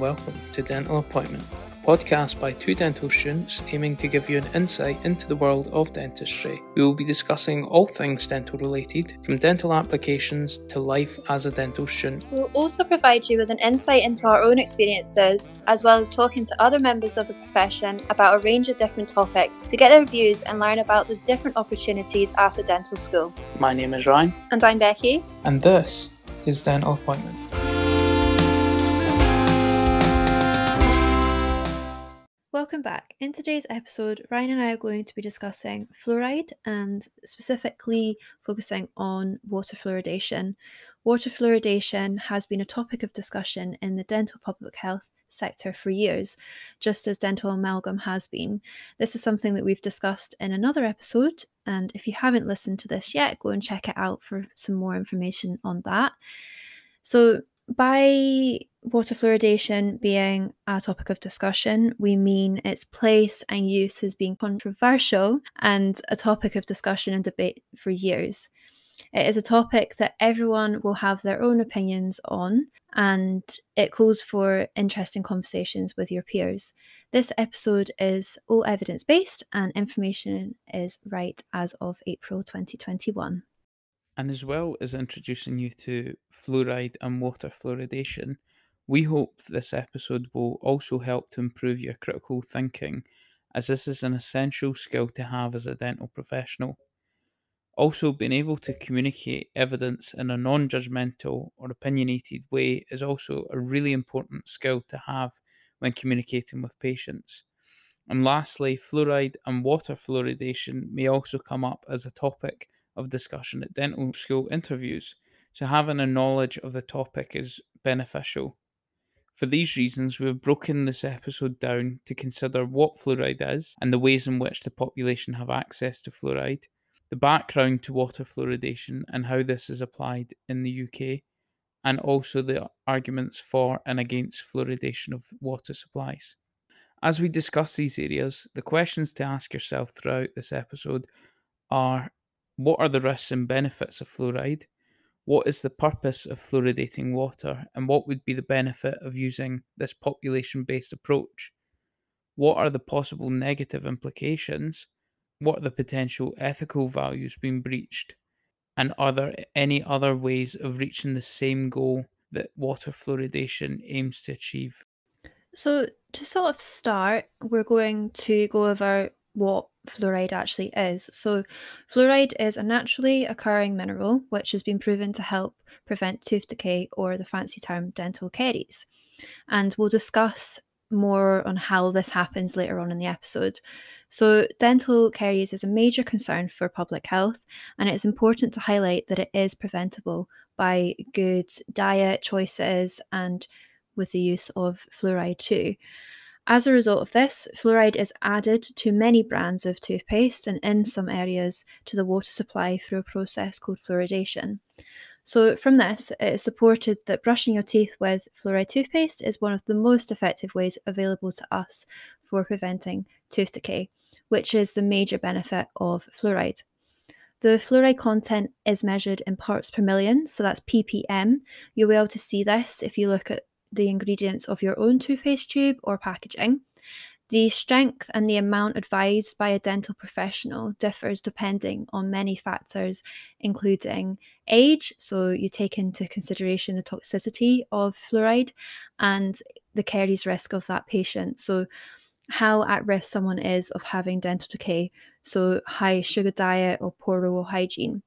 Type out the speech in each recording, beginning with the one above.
welcome to Dental Appointment, a podcast by two dental students aiming to give you an insight into the world of dentistry. We will be discussing all things dental related, from dental applications to life as a dental student. We'll also provide you with an insight into our own experiences, as well as talking to other members of the profession about a range of different topics to get their views and learn about the different opportunities after dental school. My name is Ryan, And I'm Becky. and this is Dental Appointment. Welcome back. In today's episode, Ryan and I are going to be discussing fluoride and specifically focusing on water fluoridation. Water fluoridation has been a topic of discussion in the dental public health sector for years, just as dental amalgam has been. This is something that we've discussed in another episode, and if you haven't listened to this yet, go and check it out for some more information on that. So, by water fluoridation being a topic of discussion, we mean its place and use has been controversial and a topic of discussion and debate for years. It is a topic that everyone will have their own opinions on, and it calls for interesting conversations with your peers. This episode is all evidence based, and information is right as of April 2021. And as well as introducing you to fluoride and water fluoridation, we hope this episode will also help to improve your critical thinking, as this is an essential skill to have as a dental professional. Also, being able to communicate evidence in a non judgmental or opinionated way is also a really important skill to have when communicating with patients. And lastly, fluoride and water fluoridation may also come up as a topic of discussion at dental school interviews, so having a knowledge of the topic is beneficial. For these reasons, we have broken this episode down to consider what fluoride is and the ways in which the population have access to fluoride, the background to water fluoridation and how this is applied in the UK, and also the arguments for and against fluoridation of water supplies. As we discuss these areas, the questions to ask yourself throughout this episode are what are the risks and benefits of fluoride? What is the purpose of fluoridating water? And what would be the benefit of using this population based approach? What are the possible negative implications? What are the potential ethical values being breached? And are there any other ways of reaching the same goal that water fluoridation aims to achieve? So, to sort of start, we're going to go over what fluoride actually is. So, fluoride is a naturally occurring mineral which has been proven to help prevent tooth decay or the fancy term dental caries. And we'll discuss more on how this happens later on in the episode. So, dental caries is a major concern for public health, and it's important to highlight that it is preventable by good diet choices and with the use of fluoride too. As a result of this, fluoride is added to many brands of toothpaste and in some areas to the water supply through a process called fluoridation. So, from this, it is supported that brushing your teeth with fluoride toothpaste is one of the most effective ways available to us for preventing tooth decay, which is the major benefit of fluoride. The fluoride content is measured in parts per million, so that's ppm. You'll be able to see this if you look at the ingredients of your own toothpaste tube or packaging. The strength and the amount advised by a dental professional differs depending on many factors, including age, so you take into consideration the toxicity of fluoride and the caries risk of that patient. So, how at risk someone is of having dental decay, so high sugar diet or poor oral hygiene.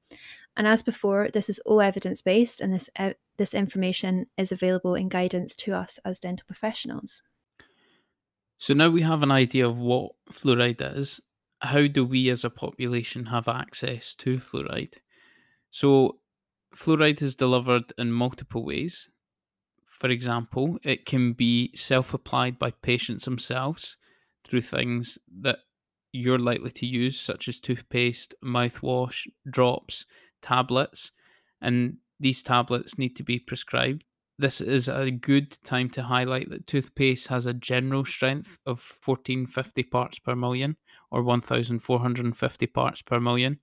And as before, this is all evidence based, and this this information is available in guidance to us as dental professionals. So now we have an idea of what fluoride is. How do we as a population have access to fluoride? So, fluoride is delivered in multiple ways. For example, it can be self applied by patients themselves through things that you're likely to use, such as toothpaste, mouthwash, drops, tablets, and these tablets need to be prescribed. This is a good time to highlight that toothpaste has a general strength of 1450 parts per million or 1450 parts per million.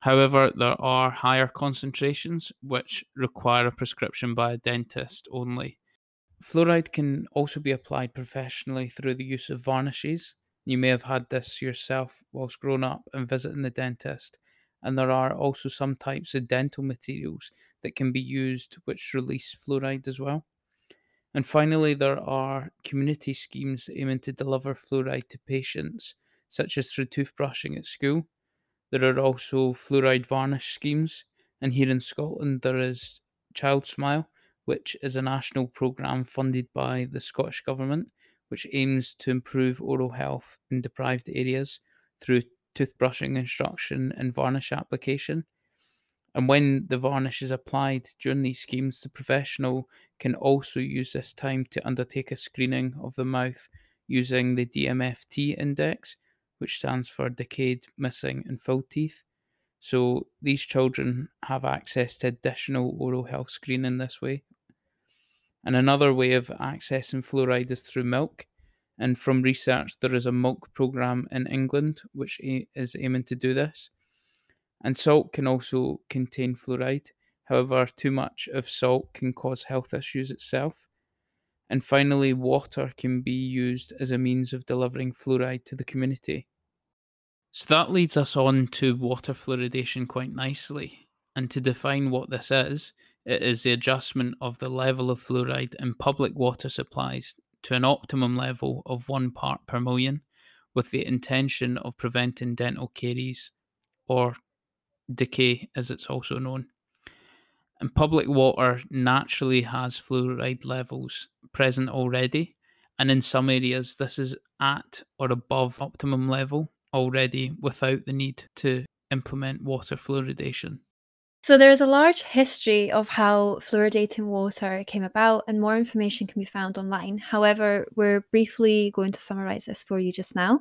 However, there are higher concentrations which require a prescription by a dentist only. Fluoride can also be applied professionally through the use of varnishes. You may have had this yourself whilst growing up and visiting the dentist. And there are also some types of dental materials that can be used which release fluoride as well. And finally, there are community schemes aiming to deliver fluoride to patients, such as through toothbrushing at school. There are also fluoride varnish schemes, and here in Scotland, there is Child Smile, which is a national programme funded by the Scottish Government, which aims to improve oral health in deprived areas through toothbrushing instruction and varnish application. And when the varnish is applied during these schemes, the professional can also use this time to undertake a screening of the mouth using the DMFT index, which stands for decayed, missing, and full teeth. So these children have access to additional oral health screening this way. And another way of accessing fluoride is through milk. And from research, there is a milk program in England which is aiming to do this. And salt can also contain fluoride. However, too much of salt can cause health issues itself. And finally, water can be used as a means of delivering fluoride to the community. So that leads us on to water fluoridation quite nicely. And to define what this is, it is the adjustment of the level of fluoride in public water supplies to an optimum level of one part per million with the intention of preventing dental caries or decay, as it's also known. And public water naturally has fluoride levels present already, and in some areas, this is at or above optimum level already without the need to implement water fluoridation. So there's a large history of how fluoridating water came about, and more information can be found online. However, we're briefly going to summarize this for you just now.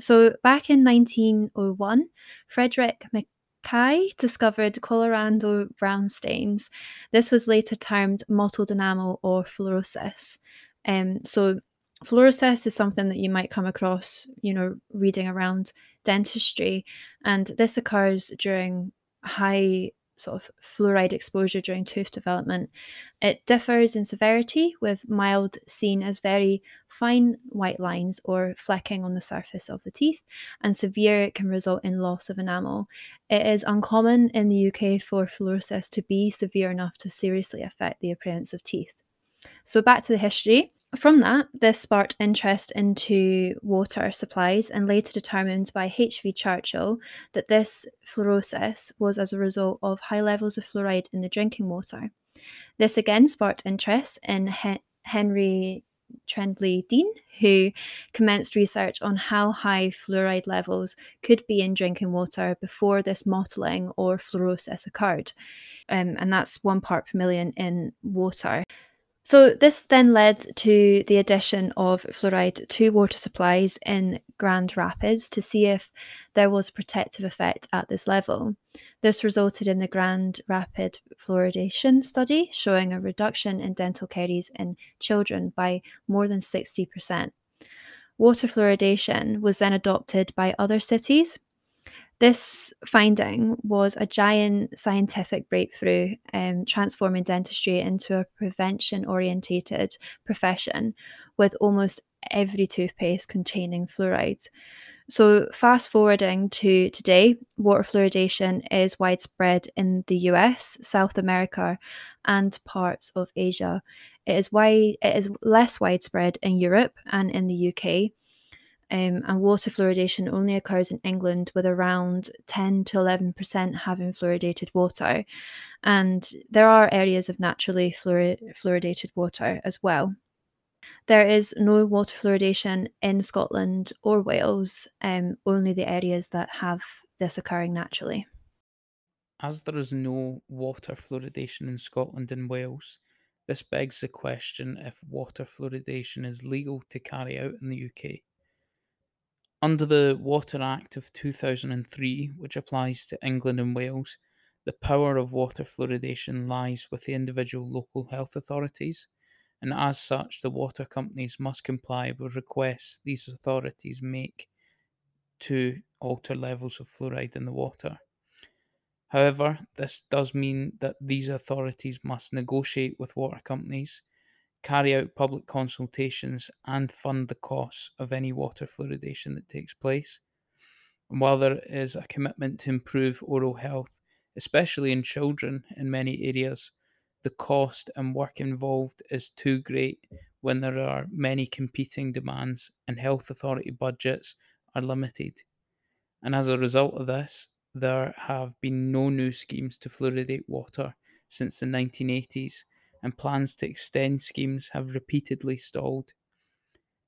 So back in 1901, Frederick McKay discovered Colorado brown stains. This was later termed mottled enamel or fluorosis. Um, so fluorosis is something that you might come across, you know, reading around dentistry, and this occurs during high sort of fluoride exposure during tooth development. It differs in severity, with mild seen as very fine white lines or flecking on the surface of the teeth, and severe it can result in loss of enamel. It is uncommon in the UK for fluorosis to be severe enough to seriously affect the appearance of teeth. So, back to the history. From that, this sparked interest into water supplies and later determined by H.V. Churchill that this fluorosis was as a result of high levels of fluoride in the drinking water. This again sparked interest in He- Henry Trendley Dean, who commenced research on how high fluoride levels could be in drinking water before this mottling or fluorosis occurred. Um, and that's one part per million in water. So, this then led to the addition of fluoride to water supplies in Grand Rapids to see if there was a protective effect at this level. This resulted in the Grand Rapid fluoridation study, showing a reduction in dental caries in children by more than 60%. Water fluoridation was then adopted by other cities, this finding was a giant scientific breakthrough, um, transforming dentistry into a prevention orientated profession with almost every toothpaste containing fluoride. So, fast forwarding to today, water fluoridation is widespread in the US, South America, and parts of Asia. It is wide, it is less widespread in Europe and in the UK um, and water fluoridation only occurs in England with around 10 to 11% having fluoridated water. And there are areas of naturally fluor- fluoridated water as well. There is no water fluoridation in Scotland or Wales, um, only the areas that have this occurring naturally. As there is no water fluoridation in Scotland and Wales, this begs the question if water fluoridation is legal to carry out in the UK. Under the Water Act of 2003, which applies to England and Wales, the power of water fluoridation lies with the individual local health authorities, and as such, the water companies must comply with requests these authorities make to alter levels of fluoride in the water. However, this does mean that these authorities must negotiate with water companies, carry out public consultations, and fund the costs of any water fluoridation that takes place. And while there is a commitment to improve oral health, especially in children in many areas, the cost and work involved is too great when there are many competing demands and health authority budgets are limited. And as a result of this, there have been no new schemes to fluoridate water since the 1980s, and plans to extend schemes have repeatedly stalled.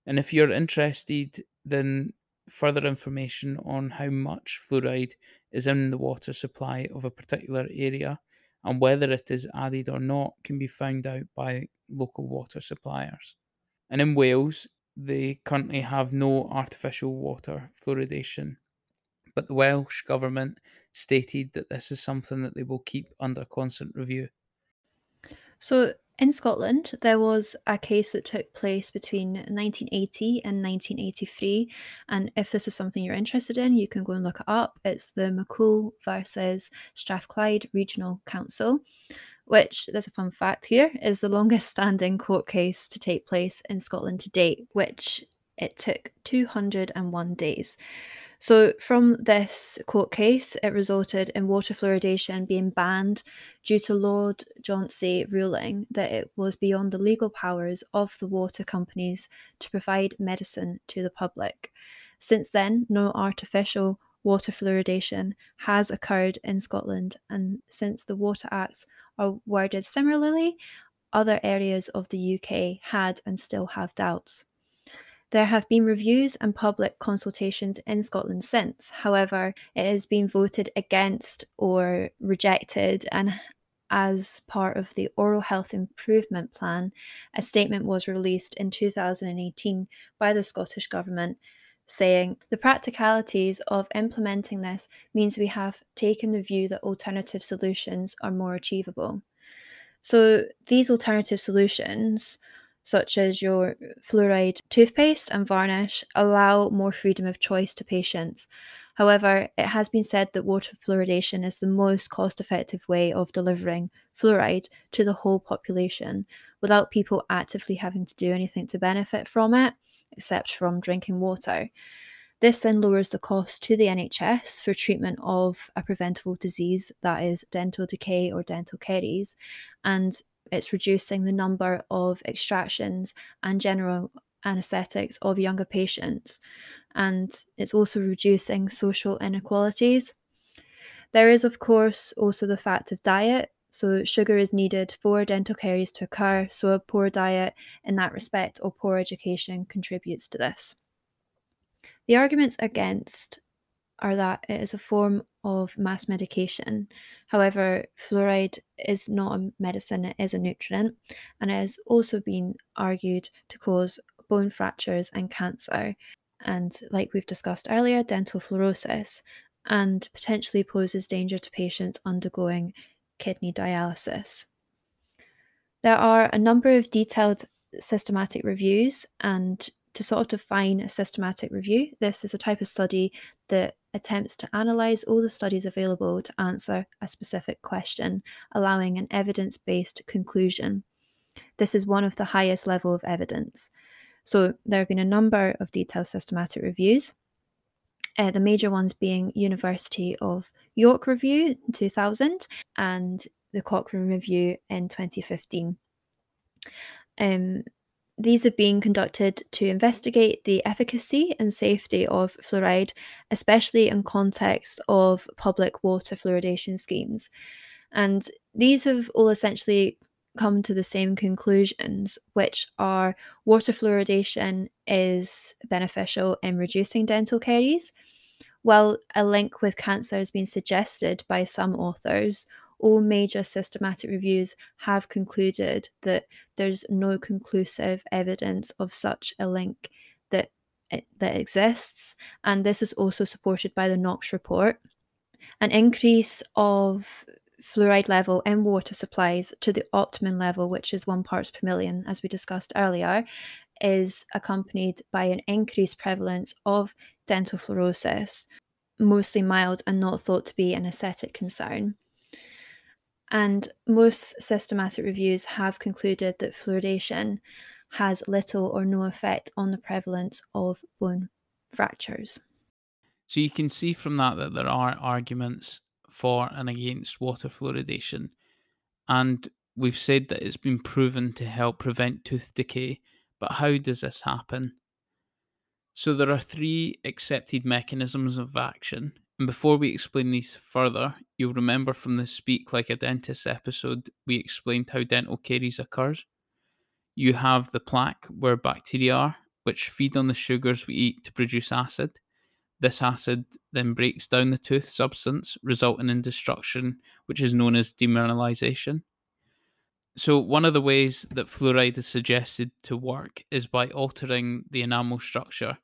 And if you're interested, then further information on how much fluoride is in the water supply of a particular area and whether it is added or not can be found out by local water suppliers. And in Wales, they currently have no artificial water fluoridation, but the Welsh Government stated that this is something that they will keep under constant review. So, in Scotland, there was a case that took place between 1980 and 1983. And if this is something you're interested in, you can go and look it up. It's the McCool versus Strathclyde Regional Council, which, there's a fun fact here, is the longest standing court case to take place in Scotland to date, which it took 201 days. So, from this court case, it resulted in water fluoridation being banned due to Lord Jauncey ruling that it was beyond the legal powers of the water companies to provide medicine to the public. Since then, no artificial water fluoridation has occurred in Scotland, and since the Water Acts are worded similarly, other areas of the UK had and still have doubts. There have been reviews and public consultations in Scotland since. However, it has been voted against or rejected, and as part of the Oral Health Improvement Plan, a statement was released in 2018 by the Scottish Government saying the practicalities of implementing this means we have taken the view that alternative solutions are more achievable. So, these alternative solutions such as your fluoride toothpaste and varnish, allow more freedom of choice to patients. However, it has been said that water fluoridation is the most cost effective way of delivering fluoride to the whole population without people actively having to do anything to benefit from it, except from drinking water. This then lowers the cost to the NHS for treatment of a preventable disease that is dental decay or dental caries, and it's reducing the number of extractions and general anesthetics of younger patients, and it's also reducing social inequalities. There is, of course, also the fact of diet. So, sugar is needed for dental caries to occur, so a poor diet in that respect or poor education contributes to this. The arguments against are that it is a form of mass medication. However, fluoride is not a medicine, it is a nutrient, and it has also been argued to cause bone fractures and cancer, and like we've discussed earlier, dental fluorosis, and potentially poses danger to patients undergoing kidney dialysis. There are a number of detailed systematic reviews and to sort of define a systematic review. This is a type of study that attempts to analyse all the studies available to answer a specific question, allowing an evidence based conclusion. This is one of the highest level of evidence. So there have been a number of detailed systematic reviews. Uh, the major ones being University of York Review in 2000 and the Cochrane Review in 2015. Um, these have been conducted to investigate the efficacy and safety of fluoride, especially in context of public water fluoridation schemes. And these have all essentially come to the same conclusions, which are water fluoridation is beneficial in reducing dental caries, while a link with cancer has been suggested by some authors all major systematic reviews have concluded that there's no conclusive evidence of such a link that eh, that exists, and this is also supported by the Knox report. An increase of fluoride level in water supplies to the optimum level, which is one parts per million, as we discussed earlier, is accompanied by an increased prevalence of dental fluorosis, mostly mild and not thought to be an aesthetic concern. And most systematic reviews have concluded that fluoridation has little or no effect on the prevalence of bone fractures. So you can see from that that there are arguments for and against water fluoridation. And we've said that it's been proven to help prevent tooth decay. But how does this happen? So there are three accepted mechanisms of action. And before we explain these further, you'll remember from the Speak Like a Dentist episode, we explained how dental caries occurs. You have the plaque, where bacteria are, which feed on the sugars we eat to produce acid. This acid then breaks down the tooth substance, resulting in destruction, which is known as demineralization. So, one of the ways that fluoride is suggested to work is by altering the enamel structure.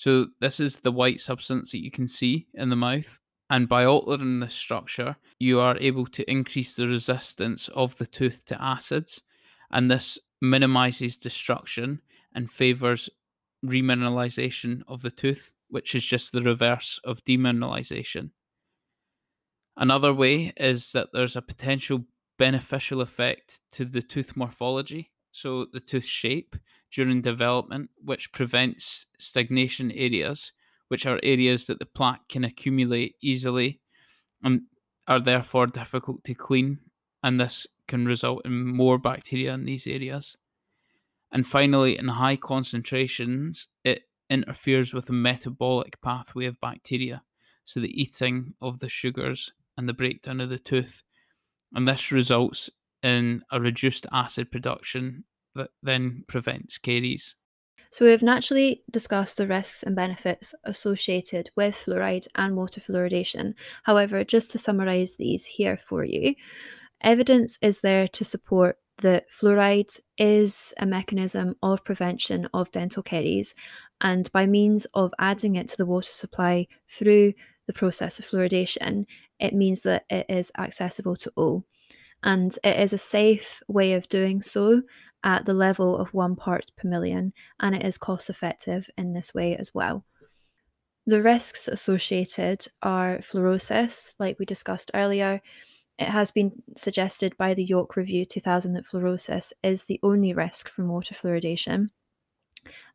So, this is the white substance that you can see in the mouth. And by altering this structure, you are able to increase the resistance of the tooth to acids. And this minimizes destruction and favors remineralization of the tooth, which is just the reverse of demineralization. Another way is that there's a potential beneficial effect to the tooth morphology, so the tooth shape during development, which prevents stagnation areas, which are areas that the plaque can accumulate easily and are therefore difficult to clean, and this can result in more bacteria in these areas. And finally, in high concentrations, it interferes with the metabolic pathway of bacteria, so the eating of the sugars and the breakdown of the tooth. And this results in a reduced acid production that then prevents caries. So, we've naturally discussed the risks and benefits associated with fluoride and water fluoridation. However, just to summarise these here for you, evidence is there to support that fluoride is a mechanism of prevention of dental caries, and by means of adding it to the water supply through the process of fluoridation, it means that it is accessible to all. And it is a safe way of doing so at the level of one part per million, and it is cost effective in this way as well. The risks associated are fluorosis, like we discussed earlier, it has been suggested by the York Review 2000 that fluorosis is the only risk from water fluoridation.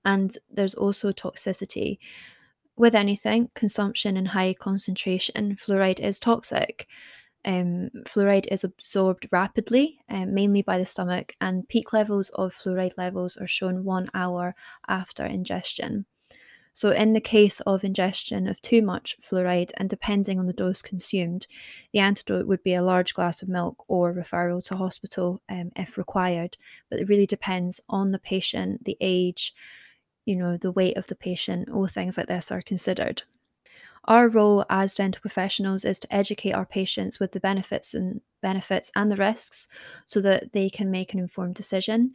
And there's also toxicity. With anything, consumption in high concentration, fluoride is toxic. Um, fluoride is absorbed rapidly, um, mainly by the stomach, and peak levels of fluoride levels are shown one hour after ingestion. So, in the case of ingestion of too much fluoride and depending on the dose consumed, the antidote would be a large glass of milk or referral to hospital um, if required. But it really depends on the patient, the age, you know, the weight of the patient, all things like this are considered. Our role as dental professionals is to educate our patients with the benefits and benefits and the risks so that they can make an informed decision.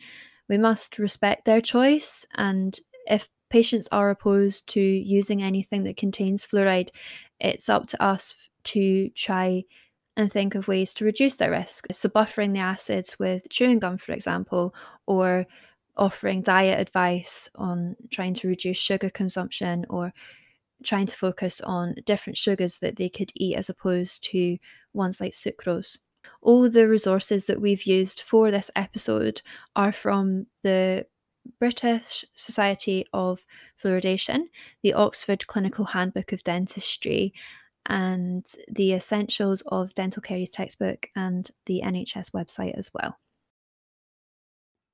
We must respect their choice and if patients are opposed to using anything that contains fluoride, it's up to us to try and think of ways to reduce their risk. So, buffering the acids with chewing gum, for example, or offering diet advice on trying to reduce sugar consumption or trying to focus on different sugars that they could eat as opposed to ones like sucrose. All the resources that we've used for this episode are from the British Society of Fluoridation, the Oxford Clinical Handbook of Dentistry, and the Essentials of Dental Caries textbook and the NHS website as well.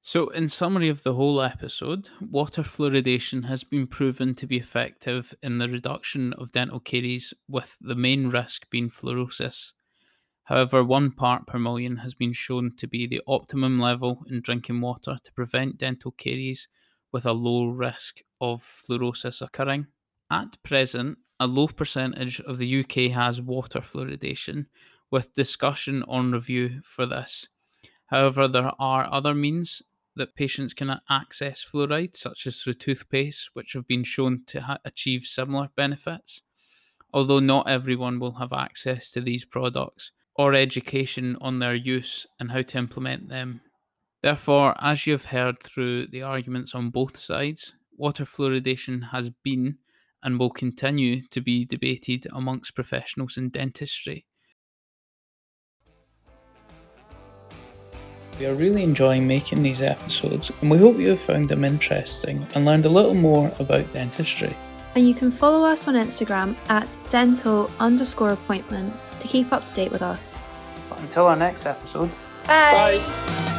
So, in summary of the whole episode, water fluoridation has been proven to be effective in the reduction of dental caries, with the main risk being fluorosis. However, one part per million has been shown to be the optimum level in drinking water to prevent dental caries with a low risk of fluorosis occurring. At present, a low percentage of the UK has water fluoridation, with discussion on review for this. However, there are other means that patients can access fluoride, such as through toothpaste, which have been shown to ha- achieve similar benefits. Although not everyone will have access to these products, or education on their use and how to implement them. Therefore, as you've heard through the arguments on both sides, water fluoridation has been and will continue to be debated amongst professionals in dentistry. We are really enjoying making these episodes, and we hope you have found them interesting and learned a little more about dentistry. And you can follow us on Instagram at dental underscore appointment to keep up to date with us. But until our next episode, Bye. Bye.